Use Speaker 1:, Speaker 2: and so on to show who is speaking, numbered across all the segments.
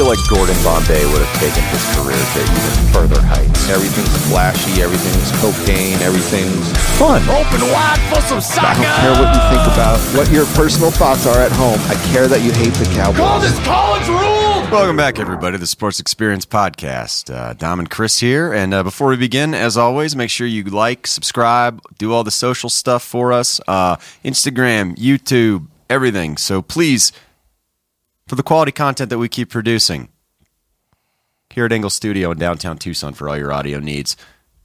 Speaker 1: feel like Gordon Bombay would have taken his career to even further heights.
Speaker 2: Everything's flashy, everything's cocaine, everything's
Speaker 1: Fun.
Speaker 3: Open wide for some soccer.
Speaker 2: I don't care what you think about what your personal thoughts are at home. I care that you hate the Cowboys.
Speaker 3: Call
Speaker 2: Cowboys.
Speaker 3: this college rule.
Speaker 4: Welcome back, everybody, to the Sports Experience Podcast. Uh, Dom and Chris here. And uh, before we begin, as always, make sure you like, subscribe, do all the social stuff for us uh, Instagram, YouTube, everything. So please, for the quality content that we keep producing here at Engle Studio in downtown Tucson for all your audio needs,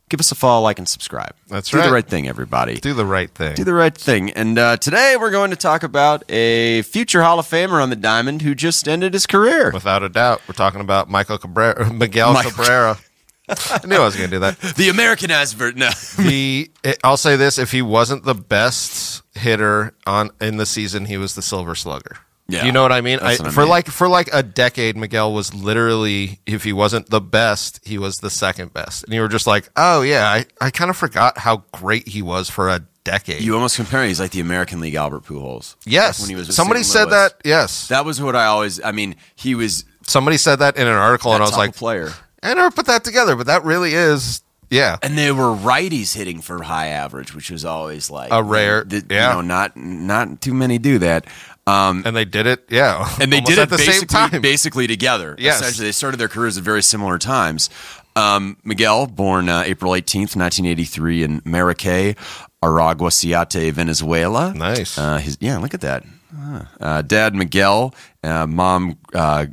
Speaker 4: give us a follow, like, and subscribe.
Speaker 5: That's
Speaker 4: do
Speaker 5: right.
Speaker 4: the right thing, everybody.
Speaker 5: Do the right thing.
Speaker 4: Do the right thing. And uh, today we're going to talk about a future Hall of Famer on the Diamond who just ended his career.
Speaker 5: Without a doubt, we're talking about Michael Cabrera, Miguel
Speaker 4: Michael-
Speaker 5: Cabrera. I knew I was going to do that.
Speaker 4: The Americanized version. No.
Speaker 5: The I'll say this: if he wasn't the best hitter on in the season, he was the Silver Slugger.
Speaker 4: Yeah.
Speaker 5: you know what I mean? I,
Speaker 4: what I
Speaker 5: for
Speaker 4: mean.
Speaker 5: like for like a decade, Miguel was literally, if he wasn't the best, he was the second best, and you were just like, oh yeah, I, I kind of forgot how great he was for a decade.
Speaker 4: You almost compare him. He's like the American League Albert Pujols.
Speaker 5: yes,
Speaker 4: when he was
Speaker 5: somebody said that. Yes,
Speaker 4: That was what I always. I mean, he was
Speaker 5: somebody said that in an article, and I was like,
Speaker 4: player.
Speaker 5: I never put that together, but that really is, yeah.
Speaker 4: And they were righties hitting for high average, which was always like
Speaker 5: A rare-
Speaker 4: th-
Speaker 5: yeah.
Speaker 4: You know, not not too many do that. Um,
Speaker 5: And they did it, yeah.
Speaker 4: and they did it
Speaker 5: at the same time.
Speaker 4: basically together.
Speaker 5: Yes.
Speaker 4: Essentially, they started their careers at very similar times. Um, Miguel, born uh, April 18th, 1983 in Maracay, Aragua State, Venezuela.
Speaker 5: Nice.
Speaker 4: Uh, his, yeah, look at that. Ah. Uh, Dad Miguel, uh, mom uh,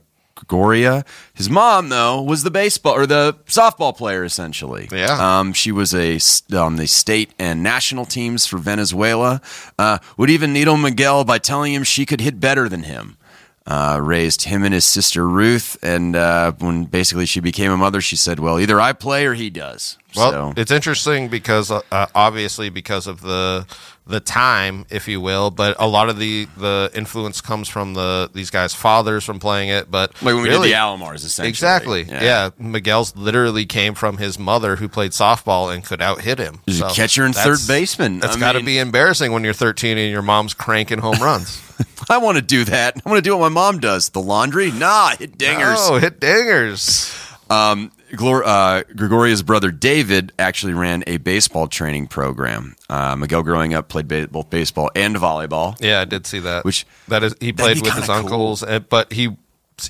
Speaker 4: Gregoria. His mom, though, was the baseball or the softball player, essentially.
Speaker 5: Yeah.
Speaker 4: Um, she was a on the state and national teams for Venezuela. Uh, would even needle Miguel by telling him she could hit better than him. Uh, raised him and his sister Ruth, and uh, when basically she became a mother, she said, "Well, either I play or he does."
Speaker 5: Well,
Speaker 4: so,
Speaker 5: it's interesting because uh, uh, obviously because of the the time, if you will, but a lot of the the influence comes from the these guys' fathers from playing it. But
Speaker 4: like when we
Speaker 5: really,
Speaker 4: did the Alomars, essentially.
Speaker 5: exactly, yeah. Miguel's literally came from his mother who played softball and could out hit him.
Speaker 4: He's a
Speaker 5: So
Speaker 4: catcher and third baseman.
Speaker 5: That's got to be embarrassing when you're 13 and your mom's cranking home runs.
Speaker 4: I want to do that. I want to do what my mom does. The laundry? Nah, hit dingers.
Speaker 5: Oh, hit dingers.
Speaker 4: Um, Glor- uh, Gregoria's brother David actually ran a baseball training program. Uh, Miguel, growing up, played ba- both baseball and volleyball.
Speaker 5: Yeah, I did see that.
Speaker 4: Which-
Speaker 5: that is he played with his
Speaker 4: cool.
Speaker 5: uncles, uh, but he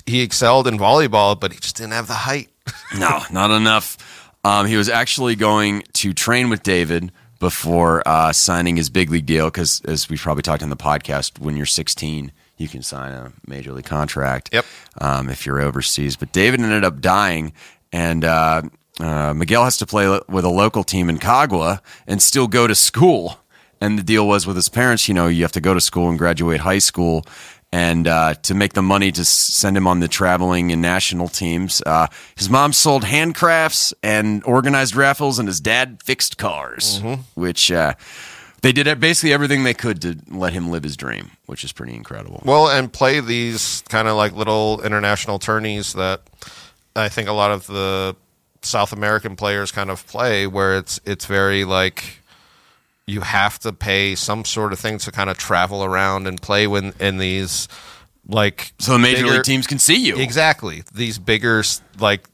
Speaker 5: he excelled in volleyball, but he just didn't have the height.
Speaker 4: No, not enough. Um, he was actually going to train with David before uh, signing his big league deal because, as we probably talked on the podcast, when you're 16, you can sign a major league contract.
Speaker 5: Yep.
Speaker 4: Um, if you're overseas, but David ended up dying, and uh, uh, Miguel has to play with a local team in Cagua and still go to school. And the deal was with his parents, you know, you have to go to school and graduate high school. And uh, to make the money to send him on the traveling and national teams, uh, his mom sold handcrafts and organized raffles, and his dad fixed cars, which uh, they did basically everything they could to let him live his dream, which is pretty incredible.
Speaker 5: Well, and play these kind of like little international tourneys that I think a lot of the South American players kind of play, where it's it's very like you have to pay some sort of thing to kind of travel around and play when in these like
Speaker 4: So the major
Speaker 5: bigger-
Speaker 4: league teams can see you.
Speaker 5: Exactly. These bigger, like,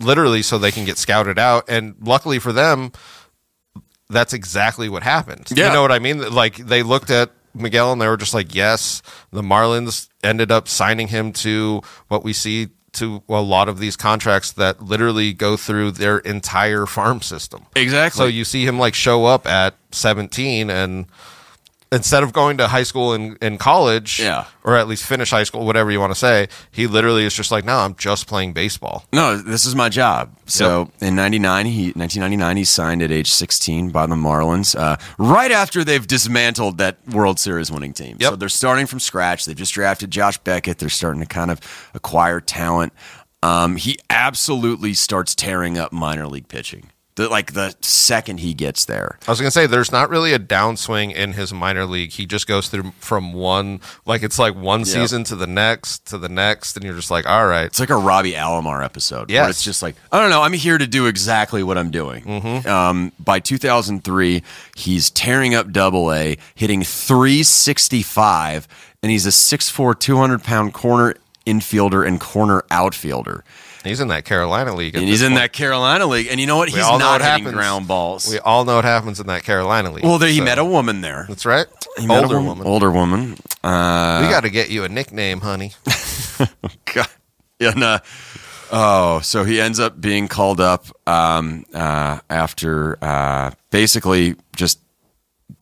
Speaker 5: literally, so they can get scouted out. And luckily for them, that's exactly what happened.
Speaker 4: Yeah.
Speaker 5: You know what I mean? Like, they looked at Miguel and they were just like, yes, the Marlins ended up signing him to what we see to a lot of these contracts that literally go through their entire farm system.
Speaker 4: Exactly.
Speaker 5: So you see him like show up at 17 and instead of going to high school and, and college,
Speaker 4: Yeah.
Speaker 5: or at least finish high school, whatever you want to say, he literally is just like, no, I'm just playing baseball.
Speaker 4: No, this is my job. So in '99, he 1999, he signed at age 16 by the Marlins. Uh, right after they've dismantled that World Series winning team,
Speaker 5: Yep.
Speaker 4: so they're starting from scratch. They've just drafted Josh Beckett. They're starting to kind of acquire talent. Um, he absolutely starts tearing up minor league pitching. The, like the second he gets there,
Speaker 5: I was going to say, there's not really a downswing in his minor league. He just goes through from one, like it's like one season to the next to the next, and you're just like, all right.
Speaker 4: It's like a Robbie Alomar episode.
Speaker 5: Yes.
Speaker 4: it's just like, I don't know, I'm here to do exactly what I'm doing.
Speaker 5: Mm-hmm.
Speaker 4: Um, by 2003, he's tearing up double A, hitting 365, and he's a 6'4, 200 pound corner infielder and corner outfielder.
Speaker 5: He's in that Carolina league.
Speaker 4: And he's in
Speaker 5: point.
Speaker 4: that Carolina league. And you know what?
Speaker 5: We
Speaker 4: He's not hitting ground balls.
Speaker 5: We all know what happens in that Carolina league.
Speaker 4: well, there he
Speaker 5: so-
Speaker 4: met a woman there.
Speaker 5: That's right.
Speaker 4: He
Speaker 5: Older
Speaker 4: woman.
Speaker 5: woman.
Speaker 4: Older woman. Uh,
Speaker 5: we got to get you a nickname, honey.
Speaker 4: God. And, uh, oh, so he ends up being called up um, uh, after uh, basically just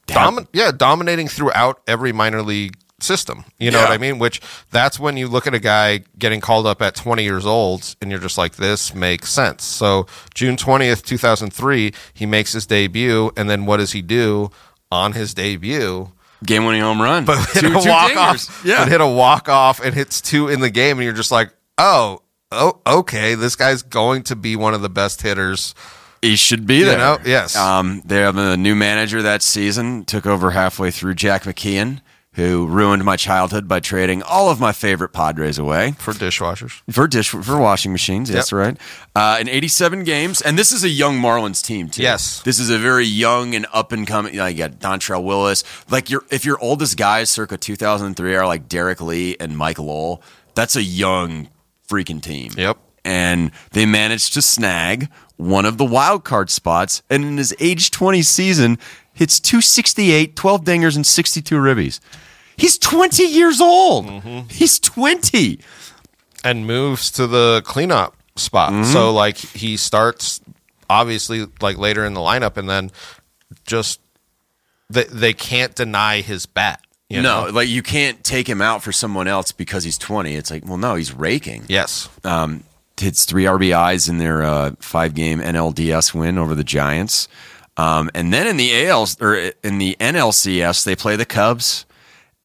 Speaker 5: Domin- yeah, dominating throughout every minor league system. You know
Speaker 4: Yeah.
Speaker 5: what I mean? Which that's when you look at a guy getting called up at 20 years old and you're just like, this makes sense. So June 20th, 2003, he makes his debut. And then what does he do on his debut?
Speaker 4: game winning home run.
Speaker 5: But hit
Speaker 4: Two-
Speaker 5: a walk off.
Speaker 4: Yeah.
Speaker 5: But hit a walk off and hits two in the game. And you're just like, oh, oh, okay. This guy's going to be one of the best hitters.
Speaker 4: He should be there.
Speaker 5: know, yes.
Speaker 4: Um, they have a new manager that season. Took over halfway through Jack McKeon, who ruined my childhood by trading all of my favorite Padres away
Speaker 5: For dishwashers.
Speaker 4: for dish for washing machines. That's
Speaker 5: Yep.
Speaker 4: right. Uh, in 87 games, and this is a young Marlins team too.
Speaker 5: Yes.
Speaker 4: this is a very young and up and coming. You, know, you got Dontrelle Willis. Like your if your oldest guys circa 2003 are like Derrek Lee and Mike Lowell, that's a young freaking team.
Speaker 5: Yep.
Speaker 4: and they managed to snag one of the wild card spots. And in his age 20 season, hits 268, 12 dingers, and 62 ribbies. He's 20 years old.
Speaker 5: Mm-hmm.
Speaker 4: He's 20.
Speaker 5: and moves to the cleanup spot.
Speaker 4: Mm-hmm.
Speaker 5: So like he starts obviously like later in the lineup and then just they they can't deny his bat. You
Speaker 4: no,
Speaker 5: know?
Speaker 4: like you can't take him out for someone else because he's 20. It's like, well, no, he's raking.
Speaker 5: Yes.
Speaker 4: um, hits three RBIs in their uh, five game NLDS win over the Giants. Um, and then in the AL or in the NLCS, they play the Cubs.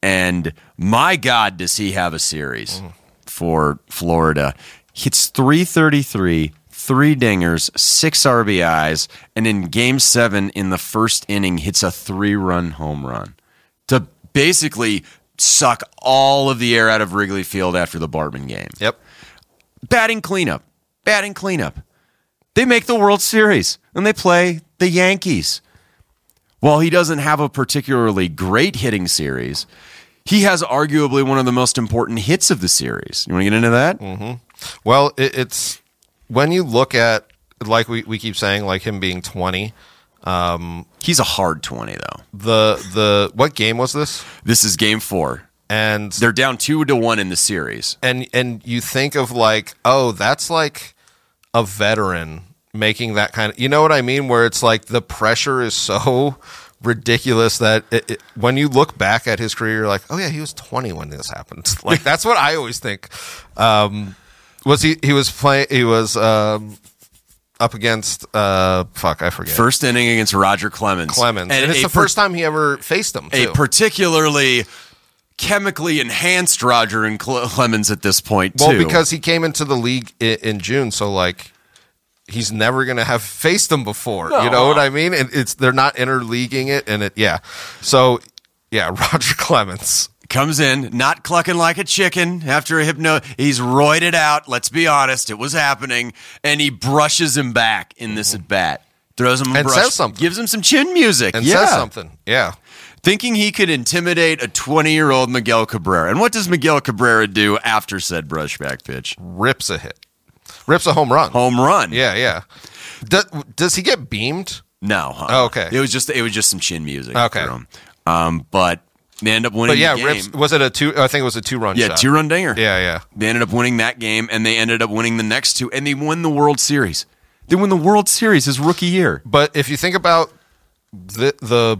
Speaker 4: And my God, does he have a series for Florida? Hits 333, three dingers, six RBIs, and in game seven, in the first inning, hits a three run home run to basically suck all of the air out of Wrigley Field after the Bartman game
Speaker 5: Yep.
Speaker 4: batting cleanup, batting cleanup. They make the World Series and they play the Yankees. While he doesn't have a particularly great hitting series, he has arguably one of the most important hits of the series. You want to get into that? Mm-hmm.
Speaker 5: Well, it, it's when you look at like we, we keep saying like him being 20 um,
Speaker 4: He's a hard 20, though.
Speaker 5: the the what game was this
Speaker 4: This is game four.
Speaker 5: and
Speaker 4: They're down two to one in the series.
Speaker 5: and and you think of like oh that's like a veteran making that kind of you know what i mean? Where it's like the pressure is so ridiculous that it, it, when you look back at his career you're like oh yeah he was 20 when this happened. Like that's what i always think. Um was he he was playing he was um up against uh fuck i forget.
Speaker 4: First inning against Roger Clemens.
Speaker 5: clemens. And, it's the
Speaker 4: per-
Speaker 5: first time he ever faced him
Speaker 4: a particularly chemically enhanced Roger and Cle- Clemens at this point,
Speaker 5: Well,
Speaker 4: too.
Speaker 5: because he came into the league in, in June, so like he's never gonna have faced them before. You know what I mean? And it's they're not interleaguing it, and it yeah. So yeah, Roger Clemens.
Speaker 4: comes in, not clucking like a chicken after a hypno. He's roided out. Let's be honest, it was happening, and he brushes him back in this at bat. Throws him a
Speaker 5: Mm-hmm. And
Speaker 4: brush,
Speaker 5: says something.
Speaker 4: gives him some chin music,
Speaker 5: And
Speaker 4: yeah.
Speaker 5: says something. Yeah.
Speaker 4: thinking he could intimidate a 20 year old Miguel Cabrera. And what does Miguel Cabrera do after said brushback pitch?
Speaker 5: Rips a hit. Rips a home run.
Speaker 4: Home run.
Speaker 5: Yeah, yeah. Does, does he get beamed?
Speaker 4: No. huh?
Speaker 5: Oh, okay.
Speaker 4: It was just it was just some chin music.
Speaker 5: Okay.
Speaker 4: for him. Um, but they end up winning.
Speaker 5: But yeah,
Speaker 4: the game.
Speaker 5: rips. Was it a two? I think it was a two run.
Speaker 4: Yeah,
Speaker 5: shot.
Speaker 4: two run dinger.
Speaker 5: Yeah, yeah.
Speaker 4: They ended up winning that game, and they ended up winning the next two, and they won the World Series. They won the World Series his rookie year.
Speaker 5: But if you think about the the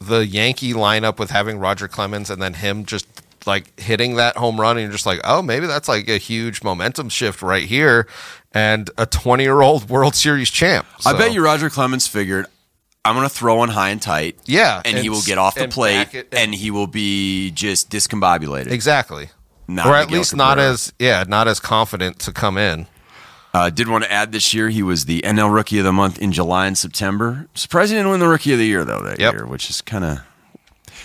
Speaker 5: the Yankee lineup with having Roger Clemens and then him just like hitting that home run, and you're just like, oh, maybe that's like a huge momentum shift right here, and a 20 year old World Series champ.
Speaker 4: I bet you Roger Clemens figured, I'm going to throw on high and tight.
Speaker 5: Yeah,
Speaker 4: And, he will get off the
Speaker 5: and
Speaker 4: plate, and,
Speaker 5: and-
Speaker 4: he will be just discombobulated.
Speaker 5: exactly,
Speaker 4: Not
Speaker 5: or at
Speaker 4: Miguel
Speaker 5: least not as yeah, not as confident to come in.
Speaker 4: Uh, did want to add this year, he was the NL Rookie of the Month in July and September. Surprised he didn't win the Rookie of the Year, though, that
Speaker 5: Yep.
Speaker 4: year, which is kind of.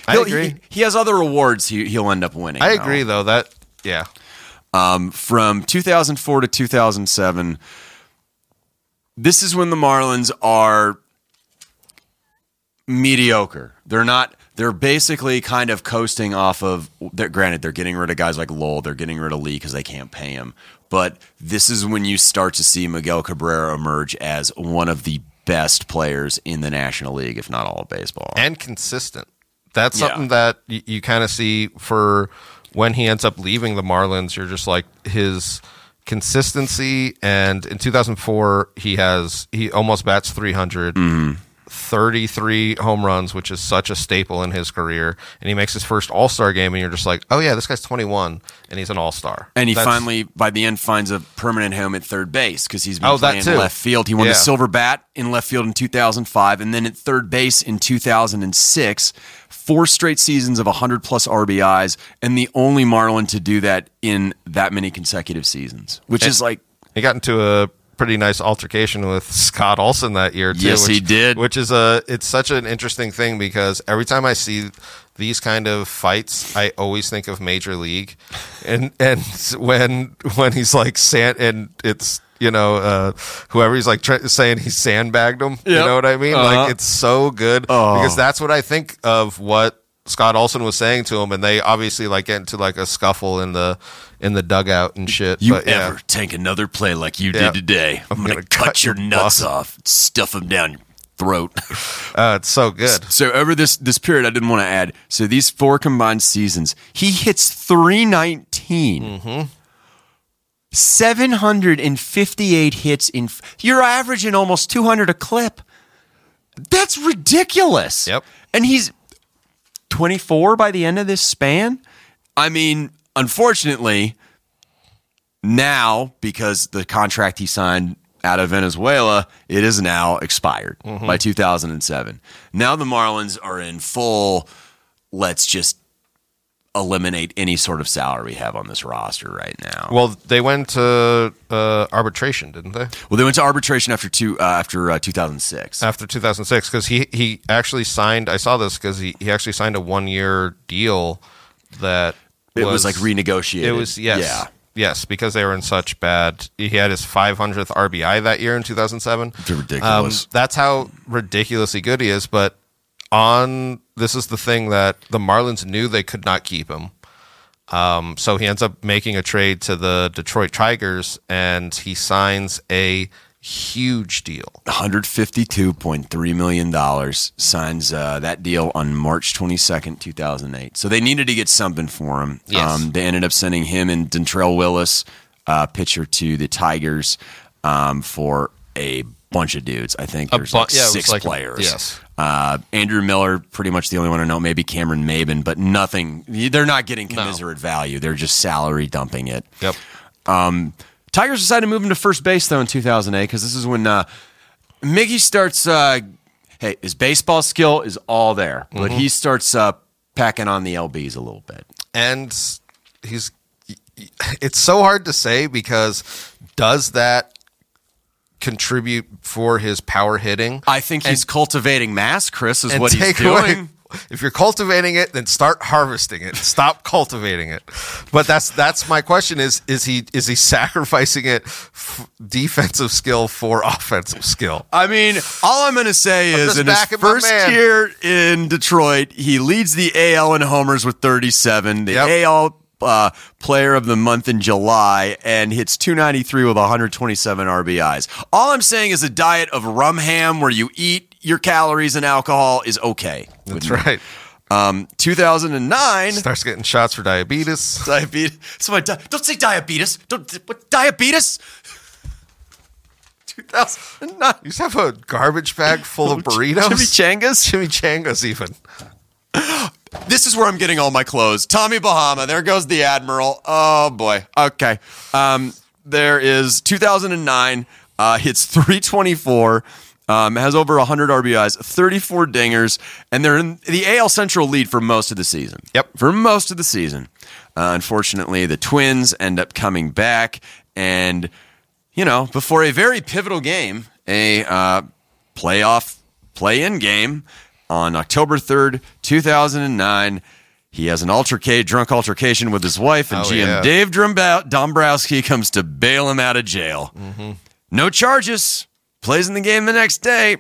Speaker 5: I agree.
Speaker 4: He, he has other awards he, he'll end up winning.
Speaker 5: I agree though that yeah,
Speaker 4: um, from 2004 to 2007. This is when the Marlins are mediocre. They're not they're basically kind of coasting off of. They're, granted, they're getting rid of guys like Lowell. They're getting rid of Lee because they can't pay him. But this is when you start to see Miguel Cabrera emerge as one of the best players in the National League, if not all of baseball.
Speaker 5: and consistent. That's
Speaker 4: Yeah.
Speaker 5: something that you, you kind of see for when he ends up leaving the Marlins. You're just like his consistency, and in 2004 he has he almost bats 300.
Speaker 4: Mm-hmm.
Speaker 5: 33 home runs, which is such a staple in his career, and he makes his first All Star game, and you're just like, oh yeah, this guy's 21, and he's an All Star.
Speaker 4: And he finally, by the end, finds a permanent home at third base because he's been
Speaker 5: Oh,
Speaker 4: playing left field. He won
Speaker 5: Yeah.
Speaker 4: the silver bat in left field in 2005, and then at third base in 2006. Four straight seasons of 100 plus RBIs, and the only Marlin to do that in that many consecutive seasons, which is like
Speaker 5: He got into a pretty nice altercation with Scott Olsen that year too.
Speaker 4: Yes,
Speaker 5: which,
Speaker 4: he did.
Speaker 5: Which is a it's such an interesting thing because every time I see these kind of fights, I always think of Major League, and and when when he's like sand and it's you know uh, whoever he's like try, saying he sandbagged him. You know what I mean?
Speaker 4: Uh-huh.
Speaker 5: Like it's so good because that's what I think of what Scott Olsen was saying to him, and they obviously like get into like a scuffle in the in the dugout and shit.
Speaker 4: You
Speaker 5: but, yeah.
Speaker 4: ever take another play like you
Speaker 5: Yeah.
Speaker 4: did today? I'm, gonna,
Speaker 5: gonna
Speaker 4: cut,
Speaker 5: cut
Speaker 4: your
Speaker 5: your
Speaker 4: nuts off, stuff them down your throat.
Speaker 5: Uh, it's so good.
Speaker 4: so over this this period, I didn't want to add. So these four combined seasons, he hits 319. 758 hits in. You're averaging almost 200 a clip. That's ridiculous.
Speaker 5: Yep.
Speaker 4: And he's 24 by the end of this span. I mean, unfortunately, now because the contract he signed out of Venezuela, it is now expired by 2007. Now the Marlins are in full let's just eliminate any sort of salary we have on this roster right now.
Speaker 5: Well, they went to uh, arbitration, didn't they?
Speaker 4: Well, they went to arbitration after two uh, after uh, 2006.
Speaker 5: After 2006, because he he actually signed. I saw this because he, he actually signed a one year deal that
Speaker 4: it was, like renegotiated.
Speaker 5: It was yes,
Speaker 4: Yeah.
Speaker 5: yes, because they were in such bad. He had his 500th RBI that year in 2007.
Speaker 4: It's ridiculous.
Speaker 5: Um, that's how ridiculously good he is. But on this is the thing that the Marlins knew they could not keep him. Um, so he ends up making a trade to the Detroit Tigers, and he signs a huge deal.
Speaker 4: $152.3 million signs uh, that deal on March 22nd, 2008. So they needed to get something for him. Um, they ended up sending him and Dontrelle Willis, uh, pitcher, to the Tigers um, for a bunch of dudes. I think there's
Speaker 5: bu-
Speaker 4: like
Speaker 5: yeah,
Speaker 4: six
Speaker 5: like-
Speaker 4: players.
Speaker 5: yes.
Speaker 4: Uh, Andrew Miller, pretty much the only one I know. Maybe Cameron Maybin, but nothing. They're not getting commiserate value. They're just salary dumping it.
Speaker 5: Yep.
Speaker 4: Tigers decided to move him to first base though in 2008 because this is when uh, Miggy starts. Uh, hey, his baseball skill is all there, but he starts uh, packing on the lbs a little bit.
Speaker 5: and he's it's so hard to say because does that contribute for his power hitting
Speaker 4: I think he's cultivating mass. Chris is what he's doing.
Speaker 5: away if you're cultivating it then start harvesting it stop cultivating it but that's that's my question is is he is he sacrificing it f- defensive skill for offensive skill
Speaker 4: I mean, all I'm going to say is in his first year in Detroit, he leads the AL in homers with 37, the
Speaker 5: Yep.
Speaker 4: AL uh, player of the month in July, and hits 293 with 127 RBIs. All I'm saying is a diet of rum ham where you eat your calories and alcohol is okay.
Speaker 5: that's right
Speaker 4: Um, 2009.
Speaker 5: starts getting shots for diabetes
Speaker 4: Diabetes. So I di- don't say diabetes. Don't what diabetes. 2009.
Speaker 5: you just have a garbage bag full of burritos
Speaker 4: Chimichangas.
Speaker 5: chimichangas even
Speaker 4: This is where I'm getting all my clothes. Tommy Bahama. There goes the Admiral. Oh boy. Okay. Um, there is 2009. Uh, hits 324. Um, has over 100 RBIs, 34 dingers, and they're in the AL Central lead for most of the season.
Speaker 5: Yep.
Speaker 4: For most of the season. Uh, unfortunately, the Twins end up coming back, and you know, before a very pivotal game, a uh, playoff play-in game on October 3rd, 2009. He has an altercate, drunk altercation with his wife, and
Speaker 5: Oh,
Speaker 4: GM
Speaker 5: yeah.
Speaker 4: Dave Dombrowski comes to bail him out of jail.
Speaker 5: Mm-hmm.
Speaker 4: No charges. Plays in the game the next day.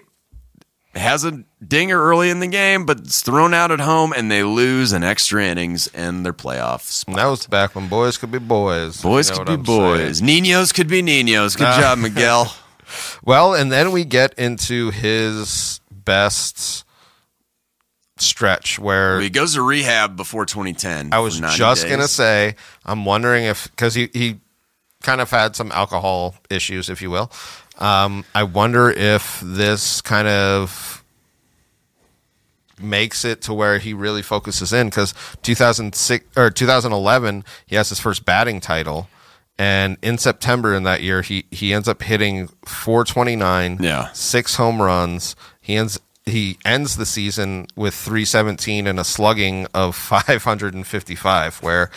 Speaker 4: has a dinger early in the game, but it's thrown out at home, and they lose in extra innings and their playoffs.
Speaker 5: That was back when boys could be boys.
Speaker 4: Boys
Speaker 5: You know
Speaker 4: could be
Speaker 5: I'm saying?
Speaker 4: boys. Ninos could be Ninos. Good job, Miguel.
Speaker 5: Well, and then we get into his best stretch where
Speaker 4: he goes to rehab before 2010.
Speaker 5: I was
Speaker 4: for 90
Speaker 5: just
Speaker 4: days.
Speaker 5: gonna say, I'm wondering if because he he kind of had some alcohol issues, if you will. Um, I wonder if this kind of makes it to where he really focuses in because 2006 or 2011 he has his first batting title and in september in that year he he ends up hitting 429
Speaker 4: Yeah.
Speaker 5: six home runs he ends he ends the season with 317 and a slugging of 555 where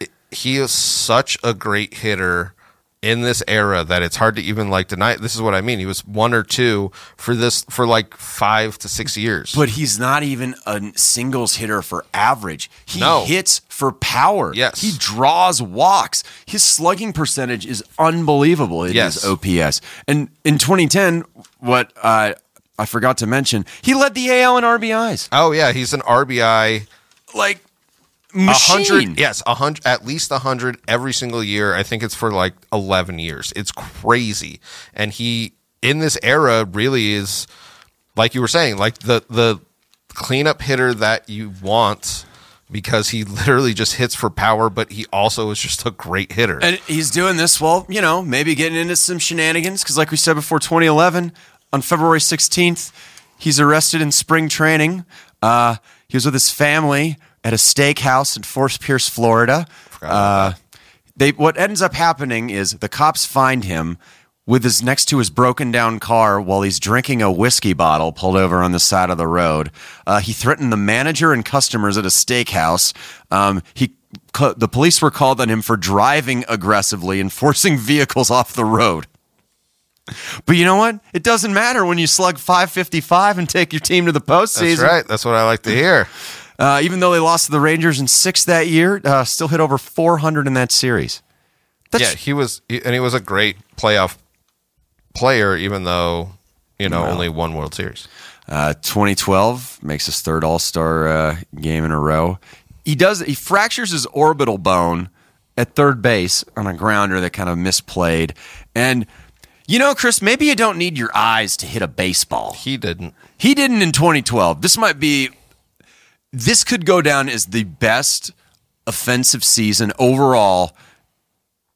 Speaker 5: it- he is such a great hitter in this era that it's hard to even like deny this is what i mean he was one or two for this for like five to six years
Speaker 4: But he's not even a singles hitter for average. He
Speaker 5: No.
Speaker 4: hits for power.
Speaker 5: Yes.
Speaker 4: He draws walks. His slugging percentage is unbelievable in
Speaker 5: Yes.
Speaker 4: his OPS. And in 2010, what uh, I forgot to mention, he led the AL in RBIs.
Speaker 5: oh yeah he's an rbi
Speaker 4: Like, machine.
Speaker 5: hundred, yes, a hundred, at least a hundred every single year. I think it's for like eleven years. It's crazy, and he in this era really is, like you were saying, like the the cleanup hitter that you want because he literally just hits for power, but he also is just a great hitter.
Speaker 4: And he's doing this while, you know, maybe getting into some shenanigans. Because, like we said before, 2011, on February 16th, he's arrested in spring training. Uh, he was with his family at a steakhouse in Fort Pierce, Florida. Uh, they what ends up happening is the cops find him with his next to his broken down car while he's drinking a whiskey bottle pulled over on the side of the road. Uh, he threatened the manager and customers at a steakhouse. Um, he the police were called on him for driving aggressively and forcing vehicles off the road. But you know what? It doesn't matter when you slug 555 and take your team to the postseason.
Speaker 5: That's right. That's what I like to hear.
Speaker 4: Uh, even though they lost to the Rangers in six that year, uh, still hit over 400 in that series. That's,
Speaker 5: yeah, he was, and he was a great playoff player, even though you know only one World Series.
Speaker 4: Uh, 2012 makes his third All Star uh, game in a row. He does. He fractures his orbital bone at third base on a grounder that kind of misplayed. And you know, Chris, maybe you don't need your eyes to hit a baseball.
Speaker 5: He didn't.
Speaker 4: He didn't in 2012. This might be. This could go down as the best offensive season overall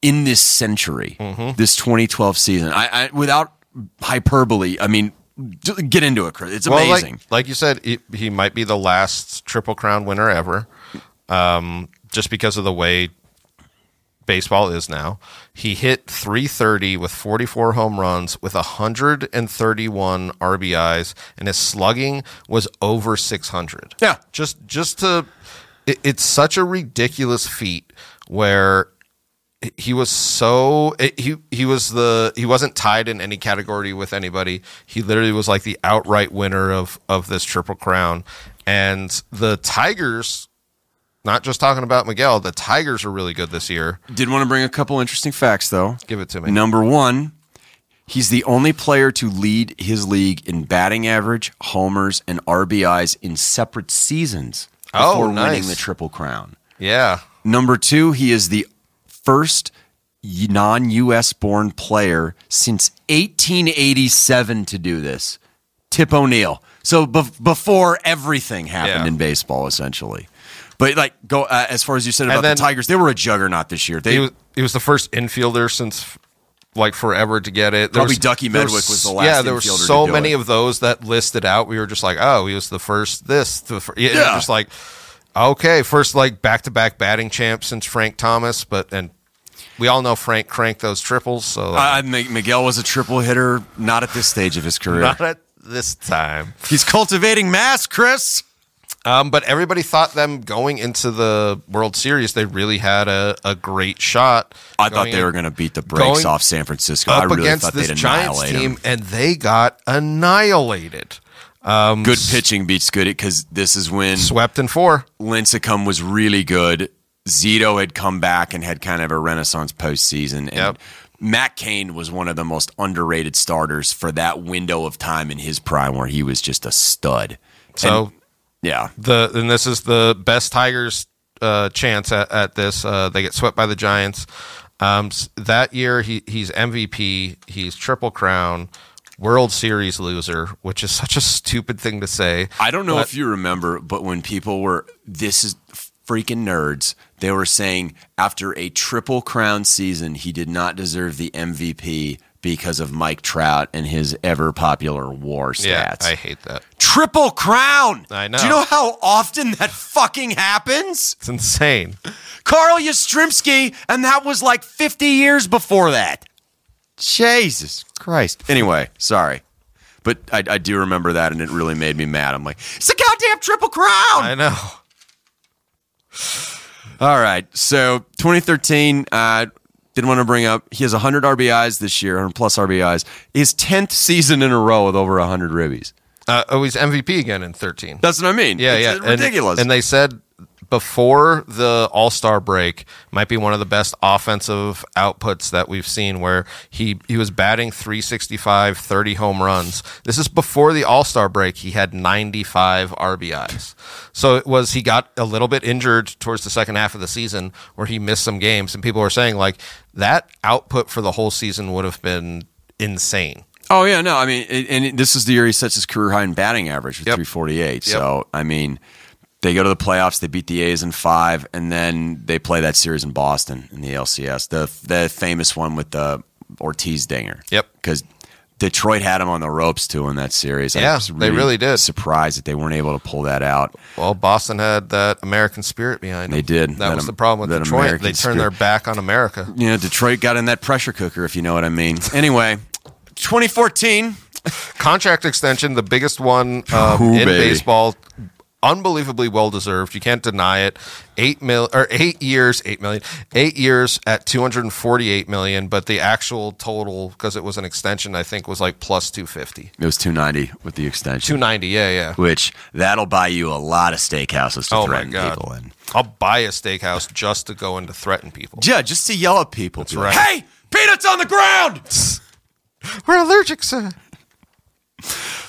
Speaker 4: in this century. This 2012 season. I, I without hyperbole. I mean, get into it, Chris. It's
Speaker 5: Well,
Speaker 4: amazing.
Speaker 5: like, like you said, he, he might be the last Triple Crown winner ever, um, just because of the way baseball is now. He hit 330 with 44 home runs with 131 RBIs, and his slugging was over 600.
Speaker 4: Yeah.
Speaker 5: just just to, it, it's such a ridiculous feat where he was so he he was the he wasn't tied in any category with anybody. He literally was like the outright winner of of this triple crown. And the Tigers, not just talking about Miguel, the Tigers are really good this year.
Speaker 4: Did want to bring a couple interesting facts though.
Speaker 5: Give it to me.
Speaker 4: Number one, he's the only player to lead his league in batting average, homers, and RBIs in separate seasons
Speaker 5: Oh,
Speaker 4: before
Speaker 5: nice.
Speaker 4: winning the Triple Crown.
Speaker 5: Yeah.
Speaker 4: Number two, he is the first non US born player since 1887 to do this. Tip O'Neill. So bef- before everything happened
Speaker 5: Yeah.
Speaker 4: in baseball, essentially. But like, go uh, as far as you said about
Speaker 5: then-
Speaker 4: the Tigers, they were a juggernaut this year. They
Speaker 5: He was he was the first infielder since like forever to get it. There
Speaker 4: Probably Ducky Medwick was the last infielder.
Speaker 5: Yeah, there were so many
Speaker 4: it.
Speaker 5: of those that listed out. We were just like, oh, he was the first. This, the fir- yeah,
Speaker 4: Yeah.
Speaker 5: just like okay, first like back to back batting champ since Frank Thomas, but and we all know Frank cranked those triples. So
Speaker 4: Uh, Miguel was a triple hitter, not at this stage of his career.
Speaker 5: not at this time.
Speaker 4: He's cultivating mass, Chris.
Speaker 5: Um, but everybody thought them going into the World Series, they really had a, a great shot.
Speaker 4: I thought they
Speaker 5: in-
Speaker 4: were going to beat the brakes off San Francisco. I
Speaker 5: up
Speaker 4: really
Speaker 5: against
Speaker 4: thought
Speaker 5: this
Speaker 4: they'd
Speaker 5: Giants
Speaker 4: annihilate
Speaker 5: team,
Speaker 4: him.
Speaker 5: and they got annihilated. Um,
Speaker 4: Good pitching beats good because this is when
Speaker 5: swept in four.
Speaker 4: Lincecum was really good. Zito had come back and had kind of a renaissance postseason. And
Speaker 5: Yep.
Speaker 4: Matt Cain was one of the most underrated starters for that window of time in his prime where he was just a stud.
Speaker 5: So
Speaker 4: And- yeah,
Speaker 5: the and this is the best Tigers uh, chance at, at this. Uh, they get swept by the Giants. Um, that year, he he's MVP. He's triple crown, World Series loser, which is such a stupid thing to say.
Speaker 4: I don't know
Speaker 5: But-
Speaker 4: if you remember, but when people were, this is freaking nerds, they were saying after a triple crown season, he did not deserve the MVP because of Mike Trout and his ever popular war stats.
Speaker 5: Yeah, I hate that.
Speaker 4: triple crown.
Speaker 5: I know.
Speaker 4: Do you know how often that fucking happens?
Speaker 5: It's insane.
Speaker 4: Carl Yastrzemski, and that was like 50 years before that. Jesus Christ. Anyway, sorry. But I, I do remember that, and it really made me mad. I'm like, it's a goddamn triple crown.
Speaker 5: I know.
Speaker 4: All right. So 2013, uh, didn't want to bring up, he has 100 RBIs this year, 100 plus RBIs. His 10th season in a row with over 100 ribbies.
Speaker 5: Uh, oh, he's MVP again in 13.
Speaker 4: That's what I mean.
Speaker 5: Yeah,
Speaker 4: It's
Speaker 5: yeah, And-
Speaker 4: ridiculous.
Speaker 5: And, they said before the All Star break might be one of the best offensive outputs that we've seen, where he he was batting 365, 30 home runs. This is before the All Star break. He had 95 RBIs. So it was he got a little bit injured towards the second half of the season, where he missed some games, and people were saying like that output for the whole season would have been insane.
Speaker 4: Oh yeah, no, I mean, it, and this is the year he sets his career high in batting average with
Speaker 5: Yep.
Speaker 4: 348. So I mean, they go to the playoffs, they beat the A's in five, and then they play that series in Boston in the LCS, the the famous one with the Ortiz dinger.
Speaker 5: Yep.
Speaker 4: because Detroit had him on the ropes too in that series. I
Speaker 5: Yeah,
Speaker 4: was
Speaker 5: they really did.
Speaker 4: Surprised that they weren't able to pull that out.
Speaker 5: Well, Boston had that American spirit behind them.
Speaker 4: They did.
Speaker 5: That,
Speaker 4: That
Speaker 5: was
Speaker 4: am-
Speaker 5: the problem with Detroit.
Speaker 4: American
Speaker 5: they turned their back on America.
Speaker 4: You know, Detroit got in that pressure cooker, if you know what I mean. Anyway, 2014.
Speaker 5: Contract extension, the biggest one um,
Speaker 4: Ooh,
Speaker 5: in
Speaker 4: baby.
Speaker 5: baseball. Unbelievably well deserved. You can't deny it. Eight mil or eight years, eight million, eight years at two hundred and forty-eight million. But the actual total, because it was an extension, I think was like plus two fifty.
Speaker 4: It was 290 with the extension.
Speaker 5: Two ninety. Yeah, yeah.
Speaker 4: which that'll buy you a lot of steakhouses to
Speaker 5: Oh my
Speaker 4: threaten
Speaker 5: god.
Speaker 4: people in.
Speaker 5: I'll buy a steakhouse just to go in to threaten people.
Speaker 4: Yeah, just to yell at people. That's
Speaker 5: right.
Speaker 4: hey, peanuts on the ground!
Speaker 5: We're allergic, sir.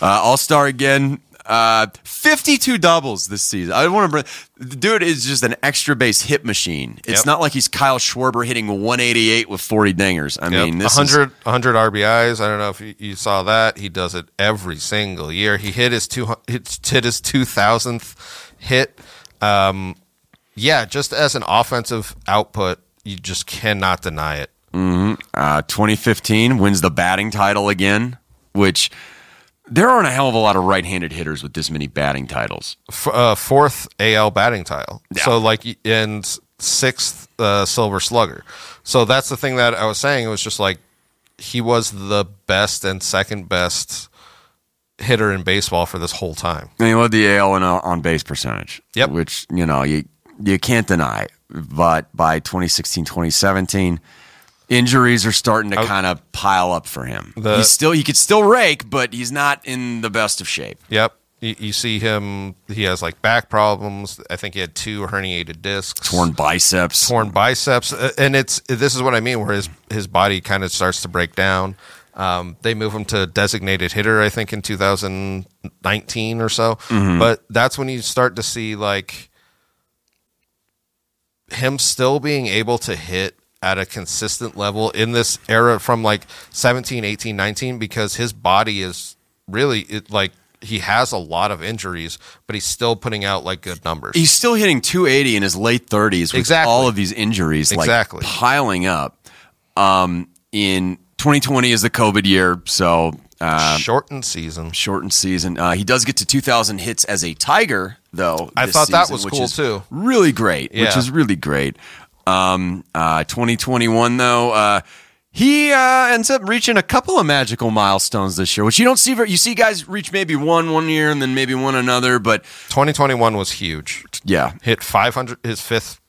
Speaker 4: Uh, All star again. Uh, 52 doubles this season. I want to bring. The dude is just an extra base hit machine. It's
Speaker 5: Yep.
Speaker 4: not like he's Kyle Schwarber hitting 188 with 40 dingers. I mean, this is
Speaker 5: 100, 100 RBIs. I don't know if you, you saw that. He does it every single year. He hit his two hit, his two thousandth hit. Um, yeah, just as an offensive output, you just cannot deny it. Mm-hmm.
Speaker 4: uh, 2015 wins the batting title again, which there aren't a hell of a lot of right-handed hitters with this many batting titles.
Speaker 5: F- uh, fourth AL batting title.
Speaker 4: Yeah.
Speaker 5: So like and sixth uh, Silver Slugger. So that's the thing that I was saying. It was just like he was the best and second best hitter in baseball for this whole time.
Speaker 4: And he led the AL in uh, on base percentage.
Speaker 5: Yep.
Speaker 4: Which, you know, you you can't deny. But by 2016, 2017, injuries are starting to kind of pile up for him.
Speaker 5: The-
Speaker 4: he's still he could still rake, but he's not in the best of shape.
Speaker 5: Yep. You, you see him. He has like back problems. I think he had two herniated discs,
Speaker 4: Torn biceps.
Speaker 5: torn biceps, Uh, and it's this is what I mean, where his his body kind of starts to break down. Um, they move him to designated hitter, I think, in 2019 or so. But that's when you start to see like him still being able to hit at a consistent level in this era from like 17 18 19 because his body is really it, like he has a lot of injuries but he's still putting out like good numbers
Speaker 4: He's still hitting 280 in his late 30s with
Speaker 5: Exactly.
Speaker 4: all of these injuries
Speaker 5: Exactly.
Speaker 4: like piling up. Um, in 2020 is the COVID year, so uh,
Speaker 5: shortened season
Speaker 4: shortened season. Uh, he does get to 2,000 hits as a Tiger, though.
Speaker 5: I thought that was cool, too.
Speaker 4: Really great, which is really great. Um, uh, 2021 though, uh, he uh, ends up reaching a couple of magical milestones this year, which you don't see. You see guys reach maybe one one year and then maybe one another, but
Speaker 5: 2021 was huge.
Speaker 4: Yeah,
Speaker 5: hit 500 his fifth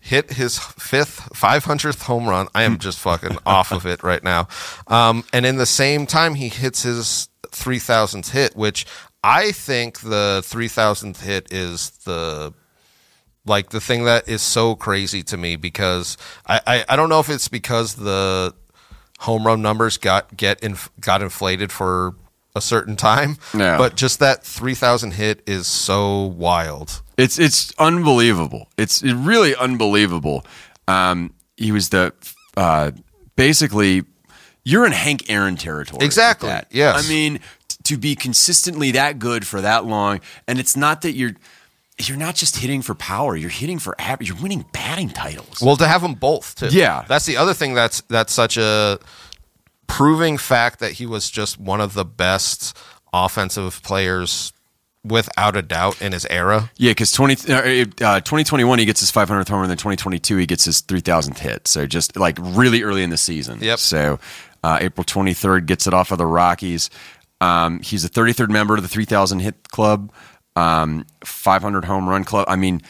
Speaker 5: hit his fifth 500th home run. I am just fucking off of it right now. Um, and in the same time he hits his 3000th hit which i think the 3000th hit is the like the thing that is so crazy to me because I, I, I don't know if it's because the home run numbers got get inf- got inflated for a certain time.
Speaker 4: Yeah.
Speaker 5: But just that 3,000 hit is so wild.
Speaker 4: It's it's unbelievable. It's really unbelievable. Um, he was the uh, basically you're in Hank Aaron territory.
Speaker 5: Exactly, Yeah.
Speaker 4: I mean t- to be consistently that good for that long, and it's not that you're you're not just hitting for power. You're hitting for average. You're winning batting titles.
Speaker 5: Well, to have them both too.
Speaker 4: Yeah.
Speaker 5: that's the other thing. That's that's such a proving fact that he was just one of the best offensive players without a doubt in his era.
Speaker 4: Yeah, because 20, uh, uh, 2021, he gets his 500th homer, and then 2022, he gets his 3,000th hit. So just like really early in the season.
Speaker 5: Yep.
Speaker 4: So uh, April 23rd gets it off of the Rockies. Um, he's the 33rd member of the 3,000 hit club, um, 500 home run club. I mean,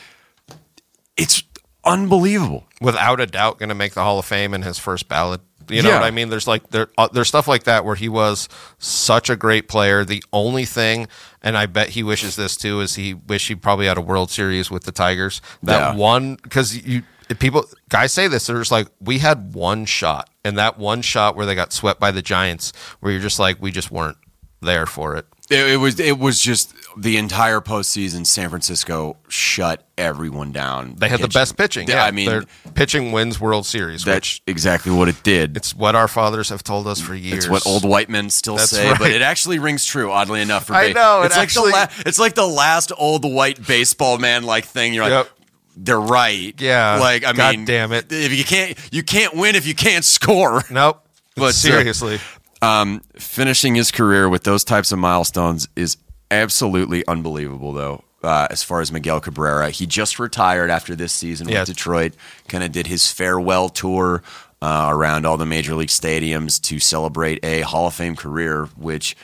Speaker 4: it's unbelievable.
Speaker 5: without a doubt going to make the Hall of Fame in his first ballot. You know
Speaker 4: Yeah.
Speaker 5: what I mean? There's like there uh, there's stuff like that where he was such a great player. The only thing, and I bet he wishes this too, is he wish he probably had a World Series with the Tigers. That
Speaker 4: Yeah.
Speaker 5: one because you if people guys say this, they're just like we had one shot, and that one shot where they got swept by the Giants, where you're just like we just weren't there for it.
Speaker 4: It, it was it was just the entire postseason. San Francisco shut everyone down.
Speaker 5: They had the best pitching. Yeah,
Speaker 4: I mean,
Speaker 5: their pitching wins World Series,
Speaker 4: that's
Speaker 5: which
Speaker 4: exactly what it did.
Speaker 5: it's what our fathers have told us for years.
Speaker 4: It's what old white men still
Speaker 5: That's
Speaker 4: say, but it actually rings true. Oddly enough, for
Speaker 5: I
Speaker 4: ba-
Speaker 5: know, it
Speaker 4: It's like
Speaker 5: actually-
Speaker 4: the la- it's like the last old white baseball man like thing. You're like,
Speaker 5: Yep.
Speaker 4: they're right.
Speaker 5: Yeah.
Speaker 4: like I
Speaker 5: God
Speaker 4: mean,
Speaker 5: damn it.
Speaker 4: If you can't, you can't win if you can't score.
Speaker 5: Nope.
Speaker 4: But, uh,
Speaker 5: seriously,
Speaker 4: Um, finishing his career with those types of milestones is absolutely unbelievable, though. Uh, as far as Miguel Cabrera, he just retired after this season
Speaker 5: Yeah.
Speaker 4: with Detroit. Kind of did his farewell tour uh, around all the major league stadiums to celebrate a Hall of Fame career, which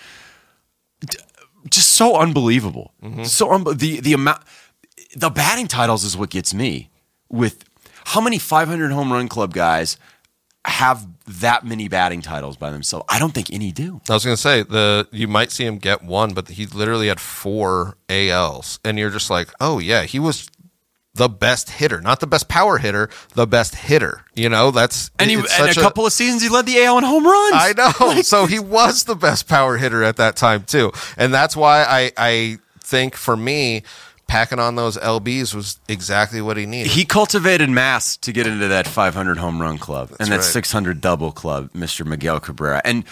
Speaker 4: d- just so unbelievable. So un- the the amount, the batting titles is what gets me. With how many 500 home run club guys have that many batting titles by themselves? I don't think any do.
Speaker 5: I was going to say the you might see him get one, but he literally had four ALs, and you're just like, oh yeah, he was the best hitter, not the best power hitter, the best hitter. You know, that's
Speaker 4: And, he, and a couple of seasons, he led the AL in home runs.
Speaker 5: I know.
Speaker 4: Like,
Speaker 5: so he was the best power hitter at that time too, and that's why I I think for me. Packing on those lbs was exactly what he needed.
Speaker 4: he cultivated mass to get into that 500 home run club and that
Speaker 5: right.
Speaker 4: 600 double club, Mr. Miguel Cabrera. And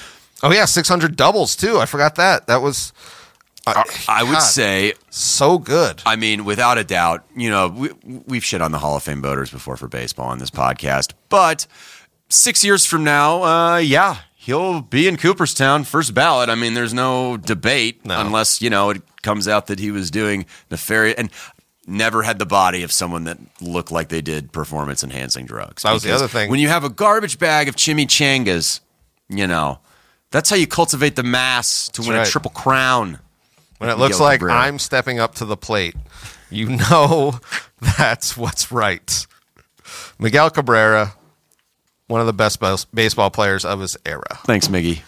Speaker 5: oh yeah, 600 doubles too. I forgot that. That was uh,
Speaker 4: I would
Speaker 5: God,
Speaker 4: say
Speaker 5: so good.
Speaker 4: I mean, without a doubt, you know, we, we've shit on the Hall of Fame voters before for baseball on this podcast, but six years from now, uh, yeah, he'll be in Cooperstown, first ballot. I mean, there's no debate
Speaker 5: No.
Speaker 4: unless, you know, it comes out that he was doing nefarious and never had the body of someone that looked like they did performance enhancing drugs.
Speaker 5: That was the other thing.
Speaker 4: When you have a garbage bag of chimichangas, you know, that's how you cultivate the mass to win
Speaker 5: right.
Speaker 4: a triple crown.
Speaker 5: When it looks like. I'm stepping up to the plate, you know that's what's right. Miguel Cabrera, one of the best baseball players of his era.
Speaker 4: Thanks, Miggy.